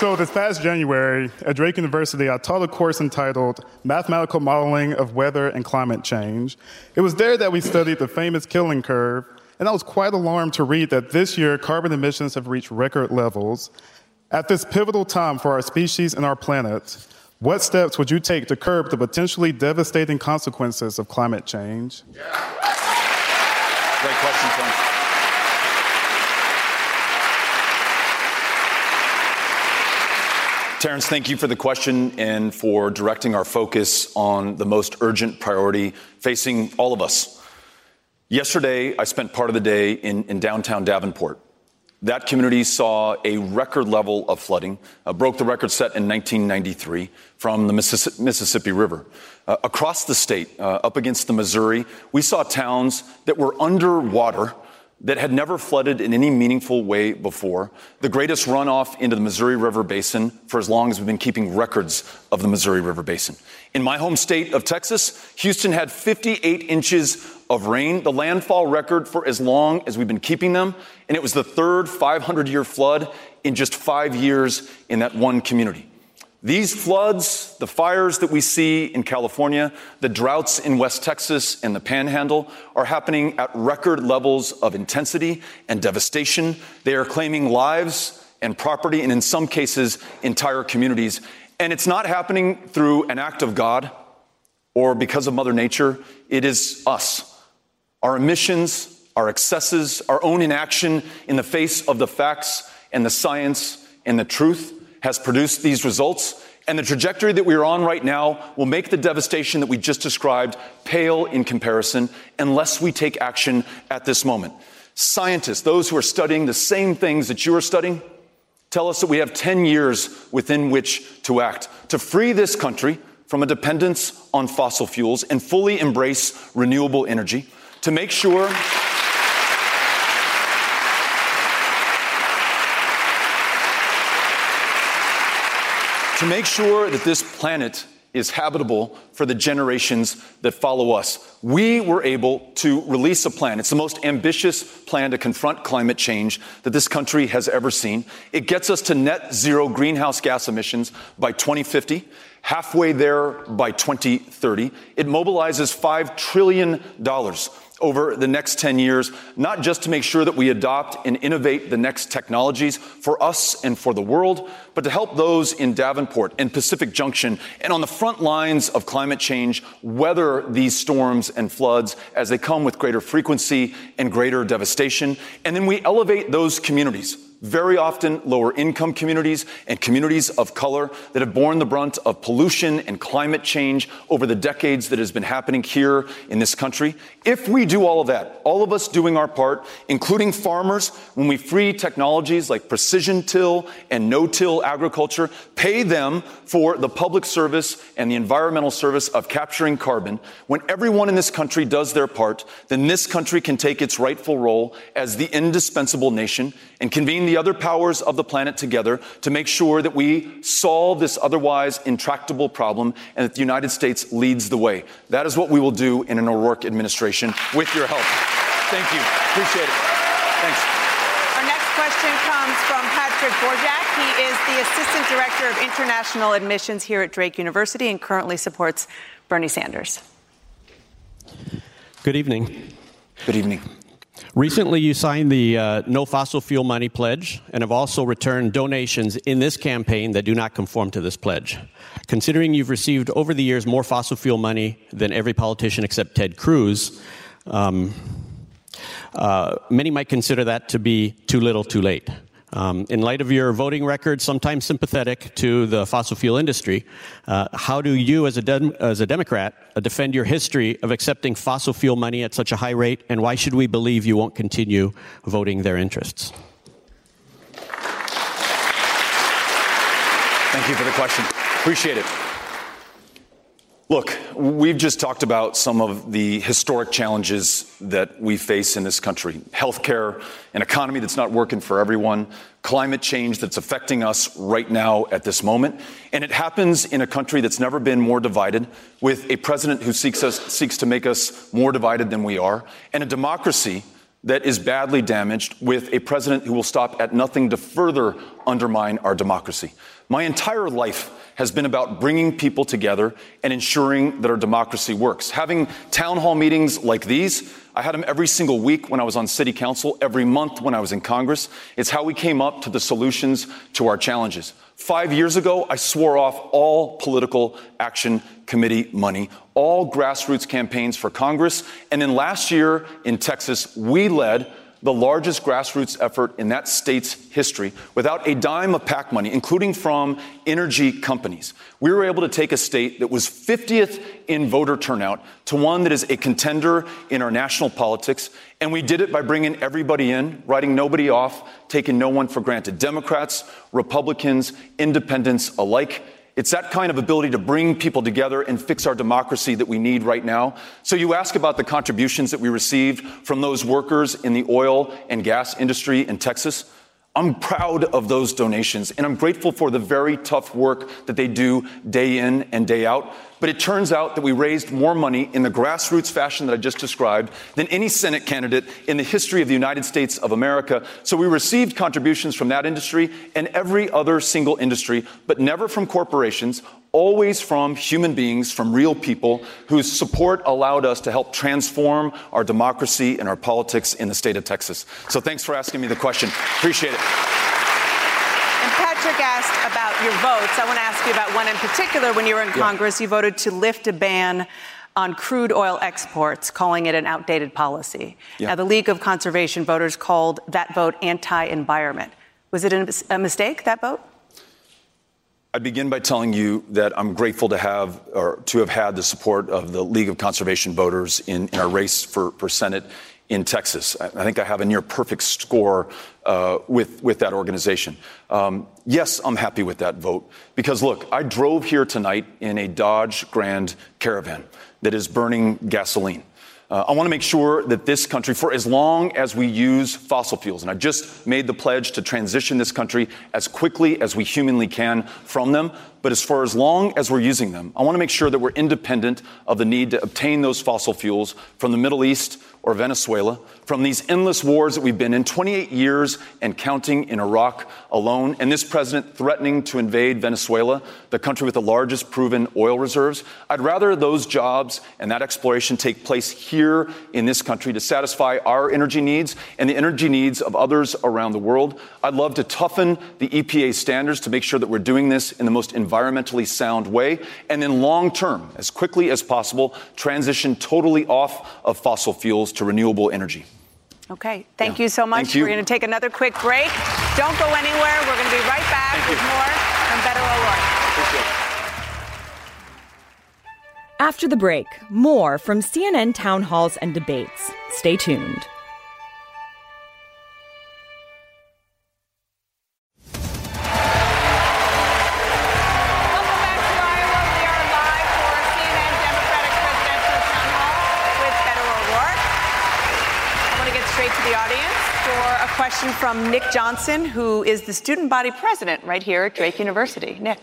So, this past January at Drake University, I taught a course entitled Mathematical Modeling of Weather and Climate Change. It was there that we studied the famous Keeling curve, and I was quite alarmed to read that this year carbon emissions have reached record levels. At this pivotal time for our species and our planet, what steps would you take to curb the potentially devastating consequences of climate change? Great question, Terrence. Terrence, thank you for the question and for directing our focus on the most urgent priority facing all of us. Yesterday, I spent part of the day in, in downtown Davenport. That community saw a record level of flooding, uh, broke the record set in 1993 from the Mississippi River. Uh, across the state, uh, up against the Missouri, we saw towns that were underwater that had never flooded in any meaningful way before, the greatest runoff into the Missouri River Basin for as long as we've been keeping records of the Missouri River Basin. In my home state of Texas, Houston had 58 inches of rain, the landfall record for as long as we've been keeping them, and it was the third 500 year flood in just five years in that one community. These floods, the fires that we see in California, the droughts in West Texas and the panhandle are happening at record levels of intensity and devastation. They are claiming lives and property, and in some cases, entire communities. And it's not happening through an act of God or because of Mother Nature. It is us. Our emissions, our excesses, our own inaction in the face of the facts and the science and the truth has produced these results. And the trajectory that we are on right now will make the devastation that we just described pale in comparison unless we take action at this moment. Scientists, those who are studying the same things that you are studying, tell us that we have 10 years within which to act to free this country from a dependence on fossil fuels and fully embrace renewable energy, to make sure to make sure that this planet is habitable for the generations that follow us. We were able to release a plan. It's the most ambitious plan to confront climate change that this country has ever seen. It gets us to net zero greenhouse gas emissions by 2050, halfway there by 2030. It mobilizes $5 trillion over the next 10 years, not just to make sure that we adopt and innovate the next technologies for us and for the world, but to help those in Davenport and Pacific Junction and on the front lines of climate change weather these storms and floods as they come with greater frequency and greater devastation. And then we elevate those communities very often lower income communities and communities of color that have borne the brunt of pollution and climate change over the decades that has been happening here in this country. If we do all of that, all of us doing our part, including farmers, when we free technologies like precision till and no-till agriculture, pay them for the public service and the environmental service of capturing carbon, when everyone in this country does their part, then this country can take its rightful role as the indispensable nation and convene the the other powers of the planet together to make sure that we solve this otherwise intractable problem and that the United States leads the way. That is what we will do in an O'Rourke administration with your help. Thank you. Appreciate it. Thanks. Our next question comes from Patrick Borjak. He is the Assistant Director of International Admissions here at Drake University and currently supports Bernie Sanders. Good evening. Good evening. Recently, you signed the uh, No Fossil Fuel Money pledge and have also returned donations in this campaign that do not conform to this pledge. Considering you've received over the years more fossil fuel money than every politician except Ted Cruz, um, uh, many might consider that to be too little, too late. Um, in light of your voting record, sometimes sympathetic to the fossil fuel industry, uh, how do you, as a, as a Democrat, uh, defend your history of accepting fossil fuel money at such a high rate, and why should we believe you won't continue voting their interests? Thank you for the question. Appreciate it. Look, we've just talked about some of the historic challenges that we face in this country healthcare, an economy that's not working for everyone, climate change that's affecting us right now at this moment. And it happens in a country that's never been more divided, with a president who seeks, us, seeks to make us more divided than we are, and a democracy that is badly damaged with a president who will stop at nothing to further undermine our democracy. My entire life has been about bringing people together and ensuring that our democracy works. Having town hall meetings like these, I had them every single week when I was on city council, every month when I was in Congress. It's how we came up to the solutions to our challenges. Five years ago, I swore off all political action committee money, all grassroots campaigns for Congress. And then last year in Texas, we led the largest grassroots effort in that state's history without a dime of PAC money, including from energy companies. We were able to take a state that was 50th in voter turnout to one that is a contender in our national politics. And we did it by bringing everybody in, writing nobody off, taking no one for granted. Democrats, Republicans, independents alike. It's that kind of ability to bring people together and fix our democracy that we need right now. So you ask about the contributions that we received from those workers in the oil and gas industry in Texas. I'm proud of those donations and I'm grateful for the very tough work that they do day in and day out. But it turns out that we raised more money in the grassroots fashion that I just described than any Senate candidate in the history of the United States of America. So we received contributions from that industry and every other single industry, but never from corporations, always from human beings, from real people whose support allowed us to help transform our democracy and our politics in the state of Texas. So thanks for asking me the question. Appreciate it. And Patrick asked about your votes. I want to ask you about one in particular. When you were in yeah. Congress, you voted to lift a ban on crude oil exports, calling it an outdated policy. Yeah. Now, the League of Conservation voters called that vote anti environment. Was it a mistake, that vote? I begin by telling you that I'm grateful to have or to have had the support of the League of Conservation voters in, in our race for, for Senate in Texas. I think I have a near perfect score uh, with, with that organization. Um, yes, I'm happy with that vote because look, I drove here tonight in a Dodge Grand Caravan that is burning gasoline. Uh, I want to make sure that this country, for as long as we use fossil fuels, and I just made the pledge to transition this country as quickly as we humanly can from them, but as far as long as we're using them, I want to make sure that we're independent of the need to obtain those fossil fuels from the Middle East or Venezuela, from these endless wars that we've been in 28 years and counting in Iraq alone, and this president threatening to invade Venezuela, the country with the largest proven oil reserves. I'd rather those jobs and that exploration take place here in this country to satisfy our energy needs and the energy needs of others around the world. I'd love to toughen the EPA standards to make sure that we're doing this in the most environmentally sound way, and then long term, as quickly as possible, transition totally off of fossil fuels to renewable energy. Okay, thank yeah. you so much. You. We're going to take another quick break. Don't go anywhere. We're going to be right back thank with you. more from Beto O'Rourke. After the break, more from CNN town halls and debates. Stay tuned. Question from Nick Johnson, who is the student body president right here at Drake University. Nick.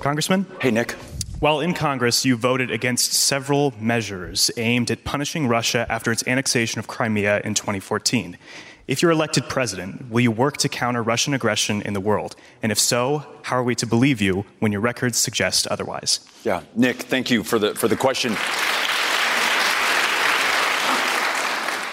Congressman? Hey, Nick. While in Congress, you voted against several measures aimed at punishing Russia after its annexation of Crimea in 2014. If you're elected president, will you work to counter Russian aggression in the world? And if so, how are we to believe you when your records suggest otherwise? Yeah, Nick, thank you for the for the question.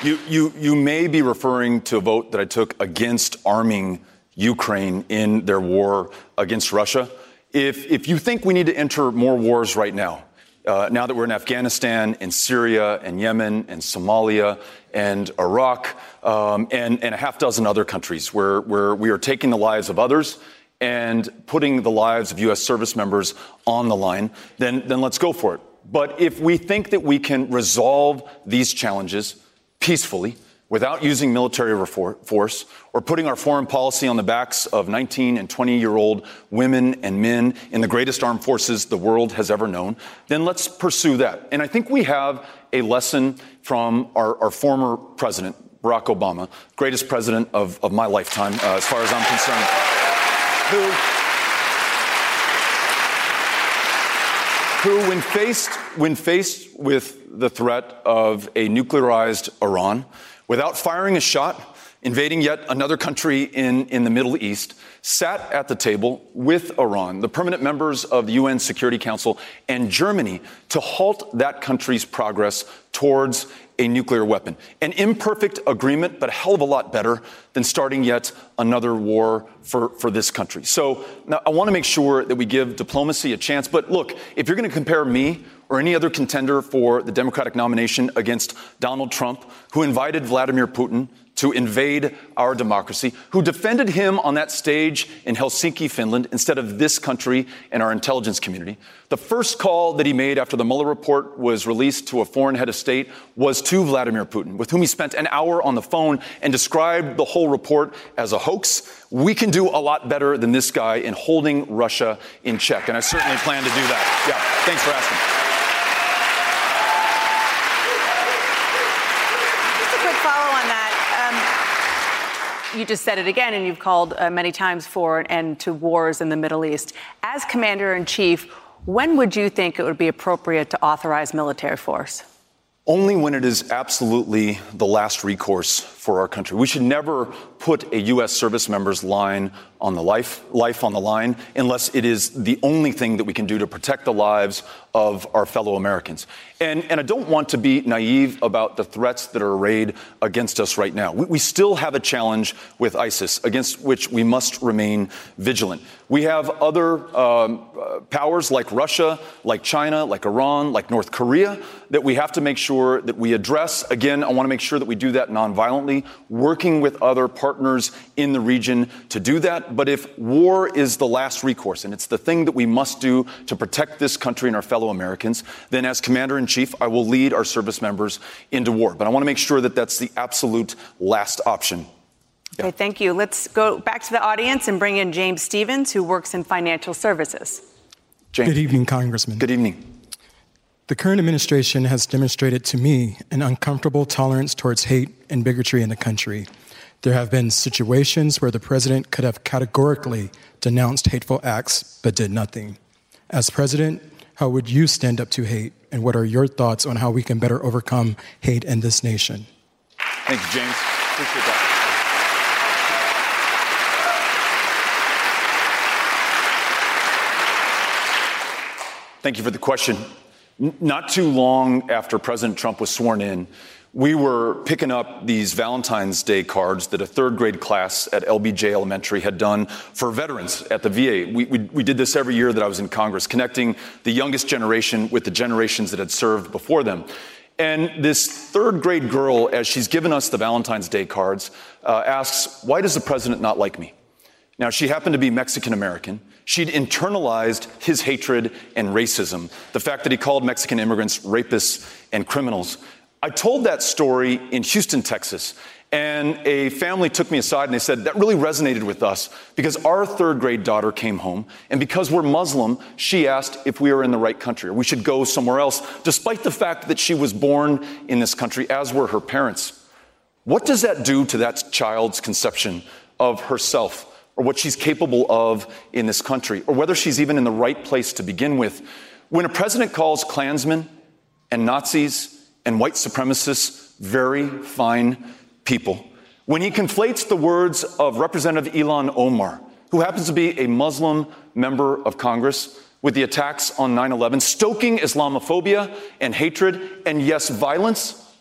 You, you, you may be referring to a vote that I took against arming Ukraine in their war against Russia. If, if you think we need to enter more wars right now, uh, now that we're in Afghanistan and Syria and Yemen and Somalia and Iraq um, and, and a half dozen other countries where, where we are taking the lives of others and putting the lives of U.S. service members on the line, then, then let's go for it. But if we think that we can resolve these challenges peacefully, without using military force or putting our foreign policy on the backs of 19 and 20 year old women and men in the greatest armed forces the world has ever known, then let's pursue that. And I think we have a lesson from our, our former president, Barack Obama, greatest president of, of my lifetime, uh, as far as I'm concerned, who, who when, faced, when faced with the threat of a nuclearized Iran, without firing a shot, invading yet another country in, in the Middle East, sat at the table with Iran, the permanent members of the UN Security Council, and Germany to halt that country's progress towards a nuclear weapon. An imperfect agreement, but a hell of a lot better than starting yet another war for, for this country. So now I want to make sure that we give diplomacy a chance. But look, if you're going to compare me or any other contender for the Democratic nomination against Donald Trump, who invited Vladimir Putin to invade our democracy, who defended him on that stage in Helsinki, Finland, instead of this country and our intelligence community. The first call that he made after the Mueller report was released to a foreign head of state was to Vladimir Putin, with whom he spent an hour on the phone and described the whole report as a hoax. We can do a lot better than this guy in holding Russia in check, and I certainly plan to do that. Yeah, thanks for asking. You just said it again, and you've called uh, many times for an end to wars in the Middle East. As commander in chief, when would you think it would be appropriate to authorize military force? Only when it is absolutely the last recourse for our country. We should never put a U.S. service member's line on the life, life on the line unless it is the only thing that we can do to protect the lives of our fellow Americans. And, and I don't want to be naive about the threats that are arrayed against us right now. We, we still have a challenge with ISIS against which we must remain vigilant. We have other um, uh, powers like Russia, like China, like Iran, like North Korea that we have to make sure that we address. Again, I want to make sure that we do that nonviolently, working with other partners in the region to do that. But if war is the last recourse and it's the thing that we must do to protect this country and our fellow Americans, then as commander in chief, I will lead our service members into war. But I want to make sure that that's the absolute last option. Yeah. Okay, thank you. Let's go back to the audience and bring in James Stevens, who works in financial services. James. Good evening, Congressman. Good evening. The current administration has demonstrated to me an uncomfortable tolerance towards hate and bigotry in the country. There have been situations where the president could have categorically denounced hateful acts but did nothing. As president, how would you stand up to hate, and what are your thoughts on how we can better overcome hate in this nation? Thank you, James. Appreciate that. Thank you for the question. Not too long after President Trump was sworn in, we were picking up these Valentine's Day cards that a third grade class at LBJ Elementary had done for veterans at the VA. We, we, we, did this every year that I was in Congress, connecting the youngest generation with the generations that had served before them. And this third grade girl, as she's given us the Valentine's Day cards, uh, asks, Why does the president not like me? Now, she happened to be Mexican American. She'd internalized his hatred and racism, the fact that he called Mexican immigrants rapists and criminals. I told that story in Houston, Texas, and a family took me aside and they said, That really resonated with us because our third grade daughter came home, and because we're Muslim, she asked if we were in the right country or we should go somewhere else, despite the fact that she was born in this country, as were her parents. What does that do to that child's conception of herself or what she's capable of in this country, or whether she's even in the right place to begin with? When a president calls Klansmen and Nazis and white supremacists very fine people. When he conflates the words of Representative Ilhan Omar, who happens to be a Muslim member of Congress, with the attacks on 9 11, stoking Islamophobia and hatred, and yes, violence,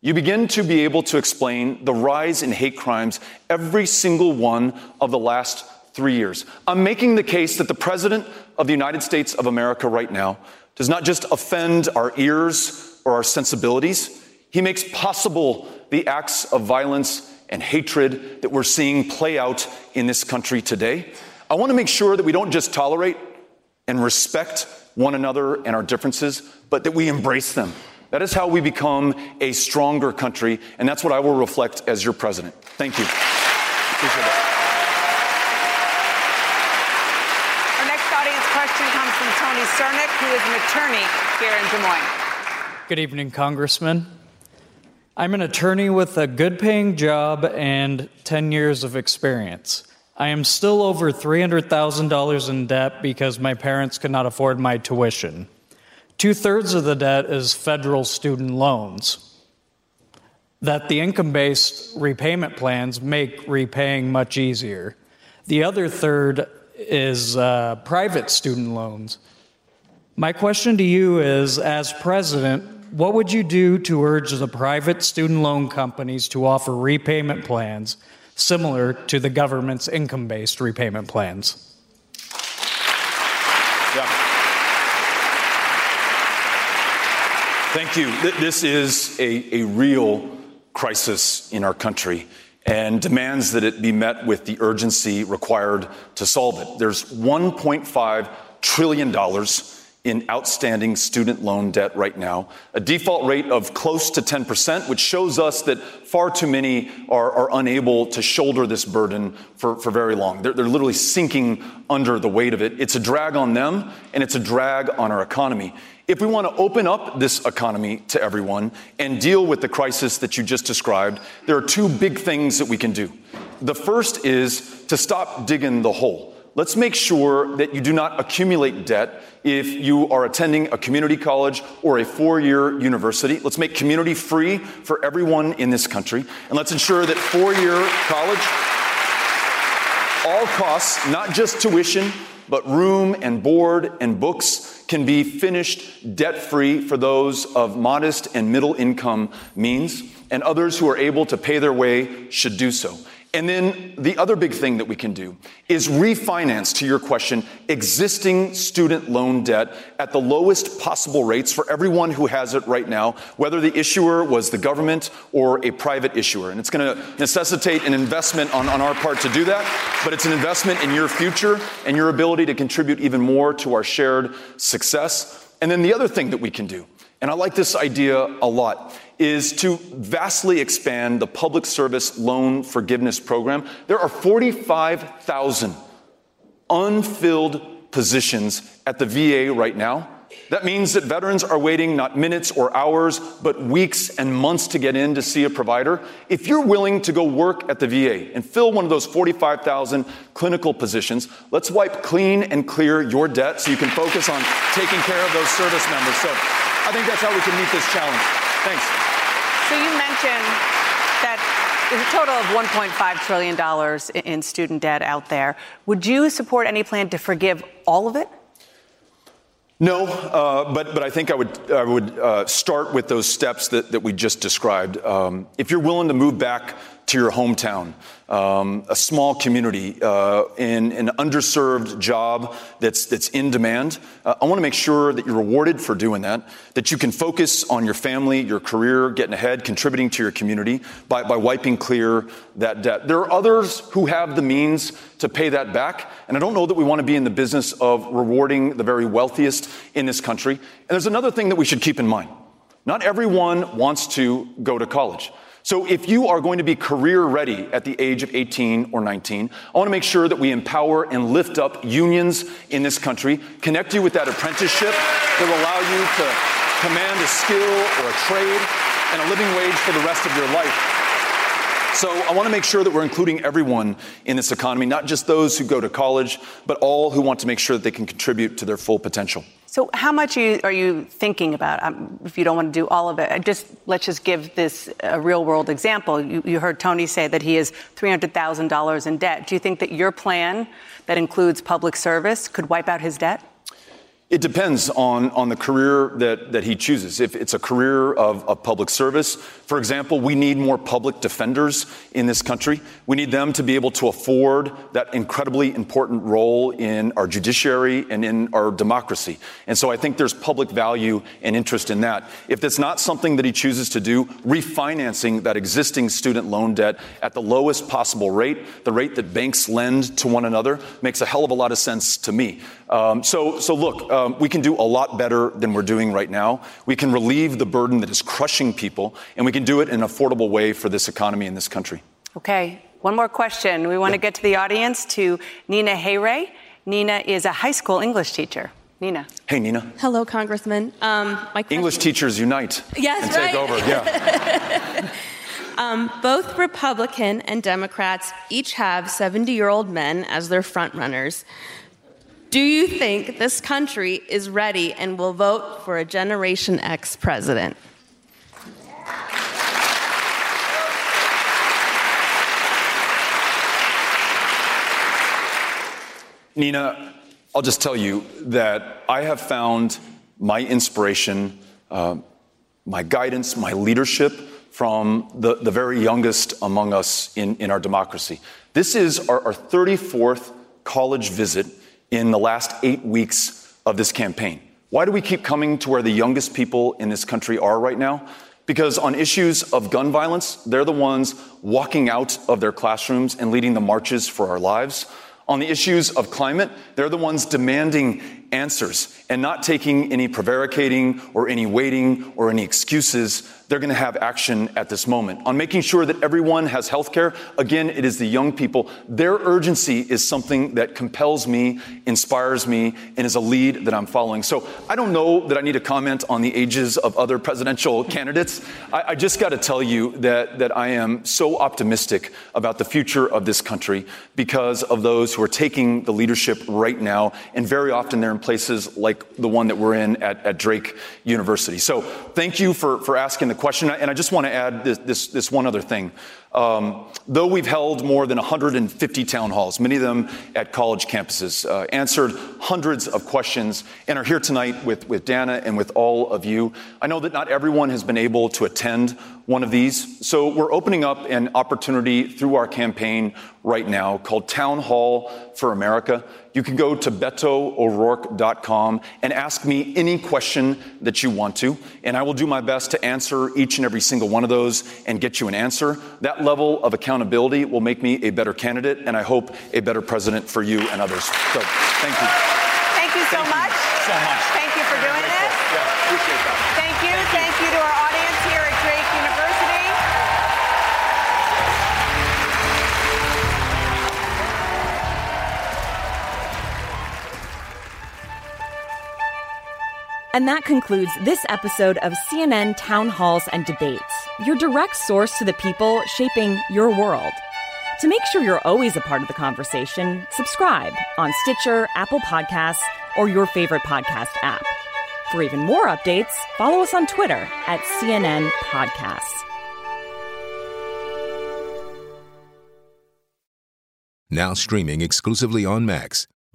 you begin to be able to explain the rise in hate crimes every single one of the last three years. I'm making the case that the President of the United States of America right now does not just offend our ears or our sensibilities. He makes possible the acts of violence and hatred that we're seeing play out in this country today. I want to make sure that we don't just tolerate and respect one another and our differences, but that we embrace them That is how we become a stronger country, and that's what I will reflect as your president. Thank you. Our next audience question comes from Tony Cernick, who is an attorney here in Des Moines. Good evening, Congressman. I'm an attorney with a good paying job and 10 years of experience. I am still over $300,000 in debt because my parents could not afford my tuition. Two thirds of the debt is federal student loans that the income based repayment plans make repaying much easier. The other third is uh, private student loans. My question to you is as president, what would you do to urge the private student loan companies to offer repayment plans similar to the government's income based repayment plans? Yeah. Thank you. This is a, a real crisis in our country and demands that it be met with the urgency required to solve it. There's $1.5 trillion in outstanding student loan debt right now, a default rate of close to 10%, which shows us that far too many are, are unable to shoulder this burden for, for very long. They're, they're literally sinking under the weight of it. It's a drag on them, and it's a drag on our economy. If we want to open up this economy to everyone and deal with the crisis that you just described, there are two big things that we can do. The first is to stop digging the hole let's make sure that you do not accumulate debt if you are attending a community college or a four year university. Let's make community free for everyone in this country. And let's ensure that four year college, all costs, not just tuition, but room and board and books, can be finished debt free for those of modest and middle income means, and others who are able to pay their way should do so. And then the other big thing that we can do is refinance, to your question, existing student loan debt at the lowest possible rates for everyone who has it right now, whether the issuer was the government or a private issuer. And it's going to necessitate an investment on, on our part to do that, but it's an investment in your future and your ability to contribute even more to our shared success. And then the other thing that we can do, and I like this idea a lot, is to vastly expand the public service loan forgiveness program. There are 45,000 unfilled positions at the VA right now. That means that veterans are waiting not minutes or hours, but weeks and months to get in to see a provider. If you're willing to go work at the VA and fill one of those 45,000 clinical positions, let's wipe clean and clear your debt so you can focus on taking care of those service members. So I think that's how we can meet this challenge. Thanks. So you mentioned that there's a total of $1.5 trillion in student debt out there. Would you support any plan to forgive all of it? No, uh, but but I think I would I would uh, start with those steps that, that we just described. Um, if you're willing to move back to your hometown, um, a small community uh, in an underserved job that's that's in demand. Uh, I want to make sure that you're rewarded for doing that. That you can focus on your family, your career, getting ahead, contributing to your community by, by wiping clear that debt. There are others who have the means to pay that back, and I don't know that we want to be in the business of rewarding the very wealthiest in this country. And there's another thing that we should keep in mind. Not everyone wants to go to college. So if you are going to be career ready at the age of 18 or 19, I want to make sure that we empower and lift up unions in this country, connect you with that apprenticeship that will allow you to command a skill or a trade and a living wage for the rest of your life. So I want to make sure that we're including everyone in this economy, not just those who go to college, but all who want to make sure that they can contribute to their full potential. So, how much are you thinking about? Um, if you don't want to do all of it, just let's just give this a real world example. You, you heard Tony say that he is three hundred thousand dollars in debt. Do you think that your plan, that includes public service, could wipe out his debt? It depends on, on the career that, that he chooses. If it's a career of, of public service, for example, we need more public defenders in this country. We need them to be able to afford that incredibly important role in our judiciary and in our democracy. And so I think there's public value and interest in that. If that's not something that he chooses to do, refinancing that existing student loan debt at the lowest possible rate, the rate that banks lend to one another, makes a hell of a lot of sense to me. Um, so, so look, um, we can do a lot better than we're doing right now. We can relieve the burden that is crushing people, and we can do it in an affordable way for this economy and this country. Okay, one more question. We want to get to the audience to Nina Hayray. Nina is a high school English teacher. Nina. Hey, Nina. Hello, Congressman. Um, my English teachers unite. Yes, and right. take over. Yeah. *laughs* um, both Republican and Democrats each have 70 year old men as their frontrunners. Do you think this country is ready and will vote for a Generation X president? Nina, I'll just tell you that I have found my inspiration, uh, my guidance, my leadership from the, the very youngest among us in, in our democracy. This is our, our 34th college visit in the last eight weeks of this campaign. Why do we keep coming to where the youngest people in this country are right now? Because on issues of gun violence, they're the ones walking out of their classrooms and leading the marches for our lives. On the issues of climate, they're the ones demanding answers and not taking any prevaricating or any waiting or any excuses they're going to have action at this moment. On making sure that everyone has health care, again, it is the young people. Their urgency is something that compels me, inspires me, and is a lead that I'm following. So I don't know that I need to comment on the ages of other presidential candidates. I, I just got to tell you that, that I am so optimistic about the future of this country because of those who are taking the leadership right now, and very often they're in places like the one that we're in at, at Drake University. So thank you for, for asking the question. And I just want to add this, this, this one other thing. Um, though we've held more than 150 town halls, many of them at college campuses, uh, answered hundreds of questions, and are here tonight with, with Dana and with all of you, I know that not everyone has been able to attend one of these. So we're opening up an opportunity through our campaign right now called Town Hall for America. You can go to betoo'rourke.com and ask me any question that you want to, and I will do my best to answer each and every single one of those and get you an answer. That level of accountability will make me a better candidate, and I hope a better president for you and others. So, thank you. Thank you so Thank you much. so much. And that concludes this episode of CNN Town Halls and Debates, your direct source to the people shaping your world. To make sure you're always a part of the conversation, subscribe on Stitcher, Apple Podcasts, or your favorite podcast app. For even more updates, follow us on Twitter at CNN Podcasts. Now streaming exclusively on Max,